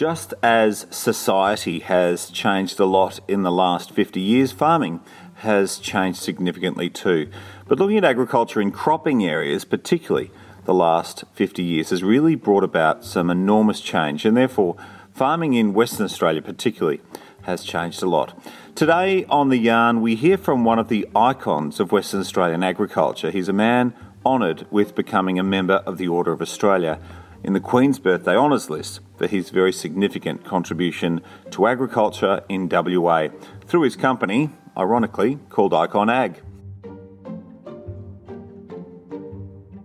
Just as society has changed a lot in the last 50 years, farming has changed significantly too. But looking at agriculture in cropping areas, particularly the last 50 years, has really brought about some enormous change, and therefore, farming in Western Australia, particularly, has changed a lot. Today on The Yarn, we hear from one of the icons of Western Australian agriculture. He's a man honoured with becoming a member of the Order of Australia in the Queen's Birthday Honours List for his very significant contribution to agriculture in WA through his company, ironically called Icon Ag.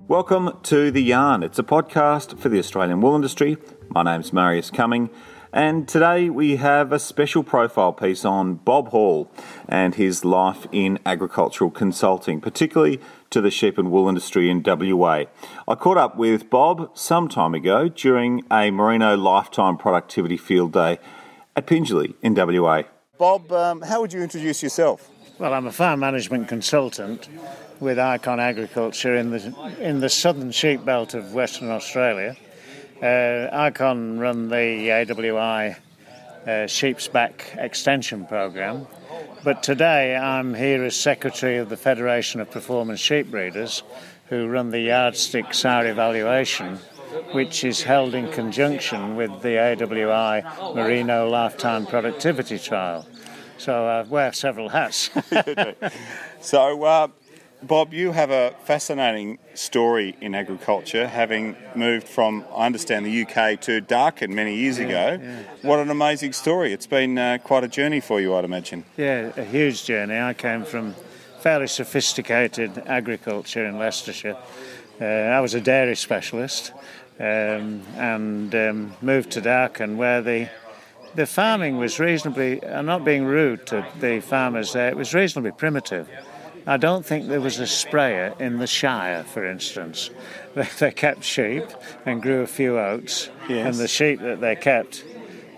Welcome to The Yarn. It's a podcast for the Australian wool industry. My name's Marius Cumming, and today we have a special profile piece on Bob Hall and his life in agricultural consulting, particularly to the sheep and wool industry in WA. I caught up with Bob some time ago during a Merino Lifetime Productivity Field Day at Pingelly in WA. Bob, um, how would you introduce yourself? Well, I'm a farm management consultant with Icon Agriculture in the in the southern sheep belt of Western Australia. Uh, Icon run the AWI uh, Sheep's Back Extension Program, but today I'm here as Secretary of the Federation of Performance Sheep Breeders, who run the Yardstick SAR evaluation, which is held in conjunction with the AWI Merino Lifetime Productivity Trial. So I wear several hats. so, uh, Bob, you have a fascinating story in agriculture, having moved from, I understand, the UK to Darkan many years yeah, ago. Yeah. What an amazing story. It's been uh, quite a journey for you, I'd imagine. Yeah, a huge journey. I came from fairly sophisticated agriculture in Leicestershire. Uh, I was a dairy specialist um, and um, moved to Darkan where the the farming was reasonably, I'm not being rude to the farmers there, it was reasonably primitive. I don't think there was a sprayer in the Shire, for instance. They, they kept sheep and grew a few oats, yes. and the sheep that they kept,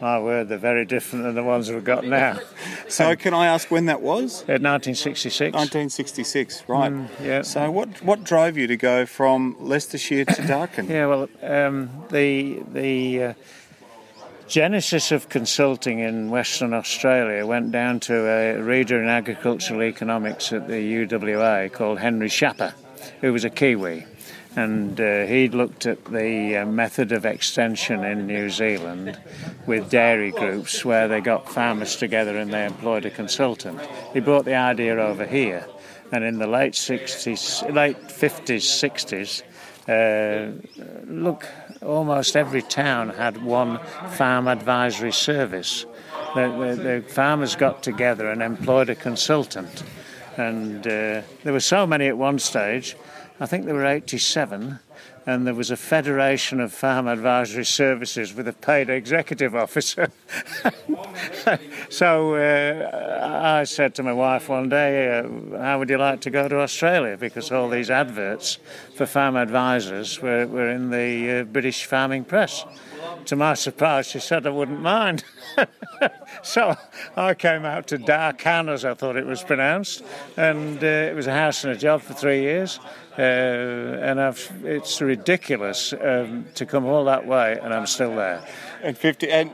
my word, they're very different than the ones we've got now. so, can I ask when that was? In 1966. 1966, right. Mm, yeah. So, what, what drove you to go from Leicestershire to Darkan? yeah, well, um, the, the uh, genesis of consulting in Western Australia went down to a reader in agricultural economics at the UWA called Henry Schapper, who was a Kiwi. And uh, he'd looked at the uh, method of extension in New Zealand with dairy groups where they got farmers together and they employed a consultant. He brought the idea over here, and in the late 60s, late 50s, 60s, uh, look, almost every town had one farm advisory service. The, the, the farmers got together and employed a consultant. And uh, there were so many at one stage, I think there were 87, and there was a federation of farm advisory services with a paid executive officer. so uh, I said to my wife one day, uh, How would you like to go to Australia? Because all these adverts for farm advisors were, were in the uh, British farming press. To my surprise, she said I wouldn't mind. so I came out to Darkan, as I thought it was pronounced, and uh, it was a house and a job for three years. Uh, and I've, it's ridiculous um, to come all that way, and I'm still there. And 50, and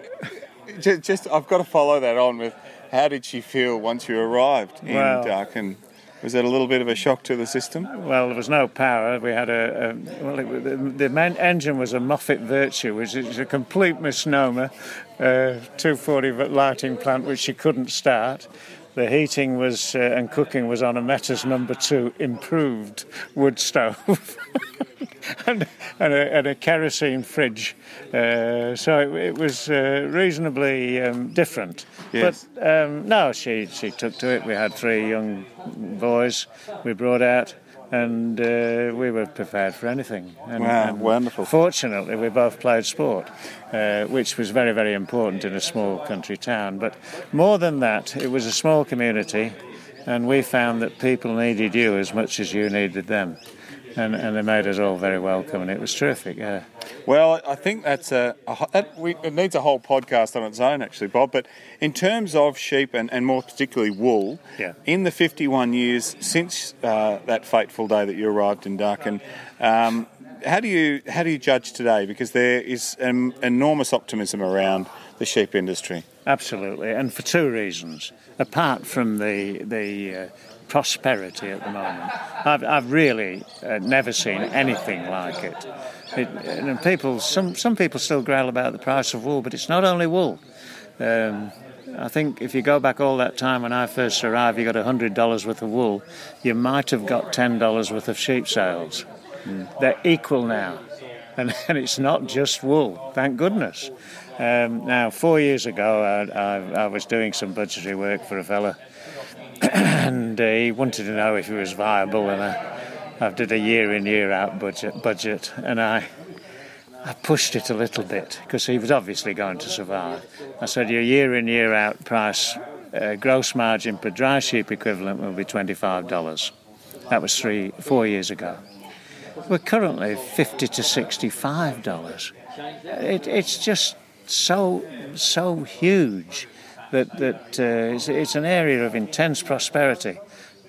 just, just, I've got to follow that on with how did she feel once you arrived in well, Darkan? Was that a little bit of a shock to the system? Well, there was no power. We had a, a well, it, the, the engine was a Moffat Virtue, which is a complete misnomer. Uh, 240 lighting plant, which she couldn't start. The heating was uh, and cooking was on a Metters number two improved wood stove. and, and, a, and, a, kerosene fridge. Uh, so it, it was uh, reasonably um, different. Yes. But um, no, she, she took to it. We had three young boys we brought out and uh, we were prepared for anything. And, wow, and wonderful. Fortunately, we both played sport, uh, which was very, very important in a small country town. But more than that, it was a small community, and we found that people needed you as much as you needed them and, and they made us all very welcome, and it was terrific. Yeah. Well, I think that's a, a that we, it needs a whole podcast on its own, actually, Bob. But in terms of sheep and, and more particularly wool, yeah. in the 51 years since uh, that fateful day that you arrived in Darkan, um, how do you how do you judge today? Because there is um, enormous optimism around the sheep industry. Absolutely, and for two reasons. Apart from the the uh, prosperity at the moment, I've, I've really uh, never seen anything like it. it. And people, some some people still growl about the price of wool, but it's not only wool. Um, I think if you go back all that time when I first arrived, you got $100 worth of wool, you might have got $10 worth of sheep sales. Mm. They're equal now. And, and, it's not just wool, thank goodness. Um, now, four years ago, I, I, I, was doing some budgetary work for a fella, and uh, he wanted to know if it was viable, and I, I did a year in, year out budget, budget and I I pushed it a little bit because he was obviously going to survive. I said, Your year in, year out price, uh, gross margin per dry sheep equivalent will be $25. That was three, four years ago. We're currently 50 to $65. It, it's just so, so huge that, that uh, it's, it's an area of intense prosperity.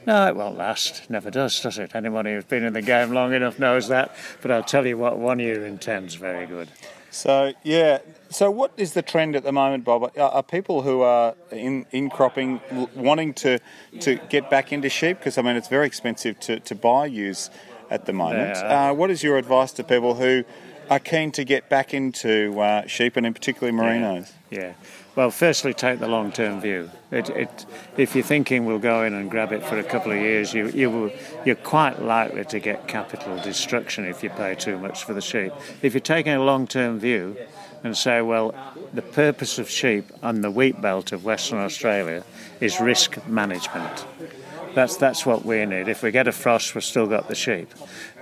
No, it won't last. Never does, does it? Anyone who's been in the game long enough knows that. But I'll tell you what, one year in ten's very good. So yeah. So what is the trend at the moment, Bob? Are, are people who are in, in cropping wanting to to get back into sheep? Because I mean, it's very expensive to, to buy ewes at the moment. Uh, what is your advice to people who are keen to get back into uh, sheep and in particular merinos? yeah. yeah. Well, firstly, take the long-term view. It, it, if you're thinking we'll go in and grab it for a couple of years, you, you will, you're quite likely to get capital destruction if you pay too much for the sheep. If you're taking a long-term view and say, well, the purpose of sheep on the wheat belt of Western Australia is risk management. That's that's what we need. If we get a frost, we've still got the sheep.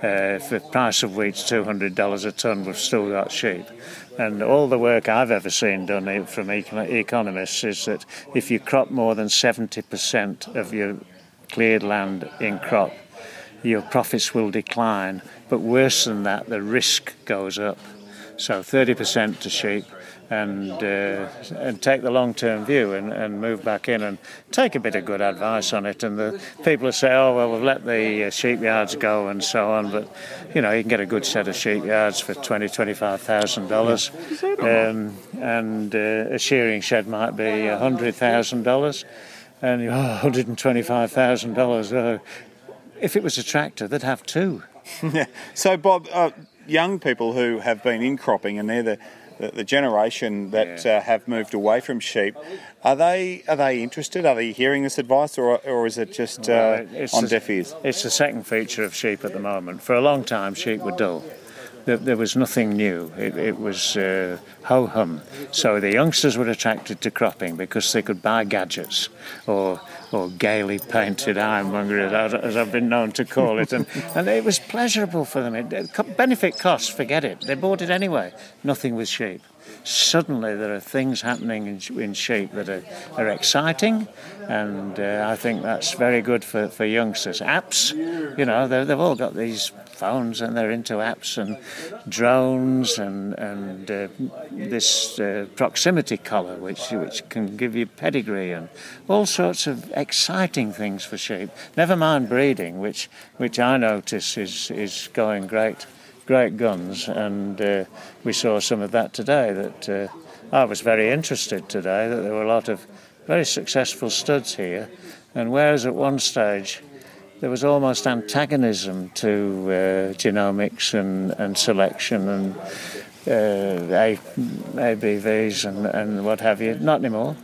Uh, if the price of wheat's two hundred dollars a ton, we've still got sheep. And all the work I've ever seen done from economists is that if you crop more than 70% of your cleared land in crop, your profits will decline. But worse than that, the risk goes up. So 30% to sheep, and uh, and take the long term view and, and move back in and take a bit of good advice on it. And the people who say, oh well, we've let the uh, sheep yards go and so on, but you know you can get a good set of sheep yards for twenty twenty five thousand dollars, um, and uh, a shearing shed might be a hundred thousand dollars, and oh, one hundred and twenty five thousand dollars. Uh, if it was a tractor, they'd have two. So Bob. Uh, young people who have been in cropping and they're the the, the generation that yeah. uh, have moved away from sheep, are they are they interested? Are they hearing this advice, or, or is it just uh, on deaf ears? It's the second feature of sheep at the moment. For a long time, sheep were dull. There, there was nothing new. It, it was uh, ho hum. So the youngsters were attracted to cropping because they could buy gadgets or or gaily painted ironmonger, as I've been known to call it, and, and it was pleasurable for them. It, benefit costs, forget it. They bought it anyway. Nothing with sheep. Suddenly, there are things happening in, in sheep that are, are exciting, and uh, I think that's very good for, for youngsters. Apps, you know, they've all got these phones and they're into apps and drones and and uh, this uh, proximity collar, which which can give you pedigree and all sorts of exciting things for sheep. Never mind breeding, which which I notice is is going great, great guns, and uh, we saw some of that today. That uh, I was very interested today that there were a lot of very successful studs here, and whereas at one stage there was almost antagonism to uh, genomics and, and selection and uh, ABVs and, and what have you. Not anymore.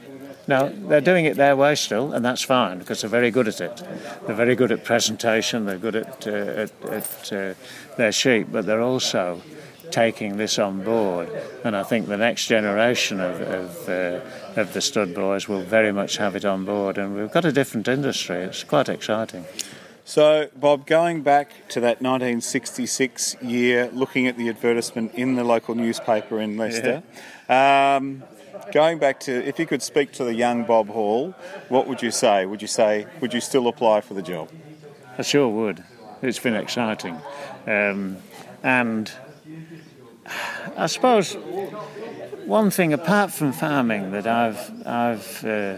Now, they're doing it their way still, and that's fine because they're very good at it. They're very good at presentation, they're good at, uh, at, at uh, their sheep, but they're also taking this on board. And I think the next generation of, of, uh, of the stud boys will very much have it on board. And we've got a different industry. It's quite exciting. So, Bob, going back to that 1966 year, looking at the advertisement in the local newspaper in Leicester, yeah. um, going back to if you could speak to the young Bob Hall, what would you say? Would you say, would you still apply for the job? I sure would. It's been exciting. Um, and I suppose one thing apart from farming that I've, I've uh,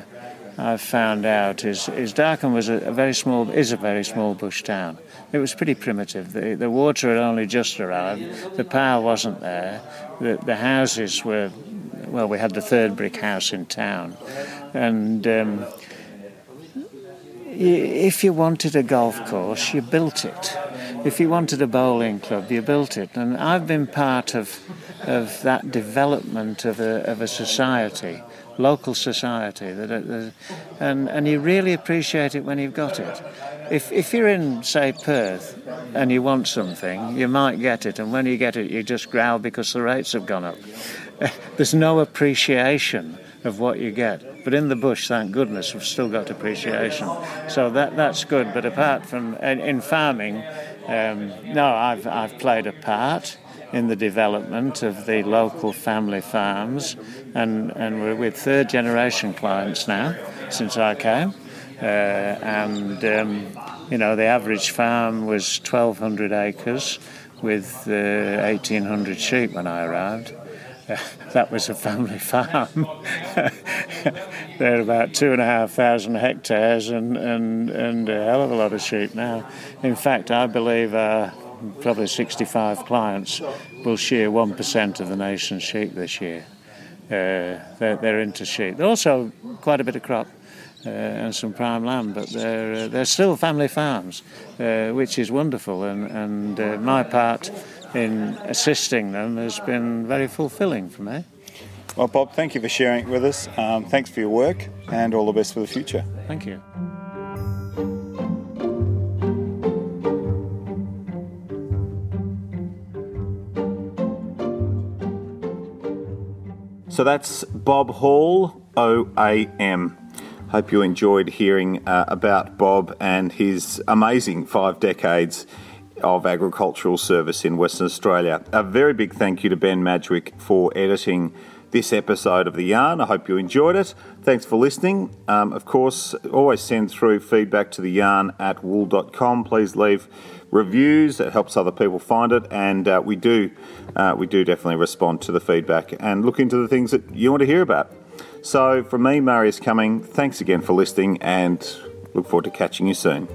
I've found out is, is Darkan was a, a, very small is a very small bush town. It was pretty primitive. The, the water had only just arrived. The power wasn't there. The, the houses were well. We had the third brick house in town, and um, if you wanted a golf course, you built it. If you wanted a bowling club, you built it. And I've been part of of that development of a, of a society local society. That, and, and you really appreciate it when you've got it. If, if you're in, say, Perth and you want something, you might get it, and when you get it, you just growl because the rates have gone up. There's no appreciation of what you get. But in the bush, thank goodness, we've still got appreciation. So that that's good. But apart from in farming, um, no, I've I've played a part in the development of the local family farms, and, and we're with third generation clients now since I came. Uh, and um, you know, the average farm was 1,200 acres with uh, 1,800 sheep when I arrived. That was a family farm. They're about two and a half thousand hectares and, and, and a hell of a lot of sheep now. In fact, I believe our probably 65 clients will shear 1% of the nation's sheep this year. Uh, they're, they're, into sheep. They're also quite a bit of crop uh, and some prime land, but they're, uh, they're still family farms, uh, which is wonderful. And, and uh, my part in assisting them has been very fulfilling for me. Well, Bob, thank you for sharing it with us. Um, thanks for your work and all the best for the future. Thank you. So that's Bob Hall, OAM. Hope you enjoyed hearing uh, about Bob and his amazing five decades of agricultural service in Western Australia. A very big thank you to Ben Madgwick for editing this episode of The Yarn. I hope you enjoyed it. Thanks for listening. Um, of course, always send through feedback to the yarn at wool.com. Please leave reviews. It helps other people find it, and uh, we do uh, we do definitely respond to the feedback and look into the things that you want to hear about. So, from me, Marius Cumming, thanks again for listening, and look forward to catching you soon.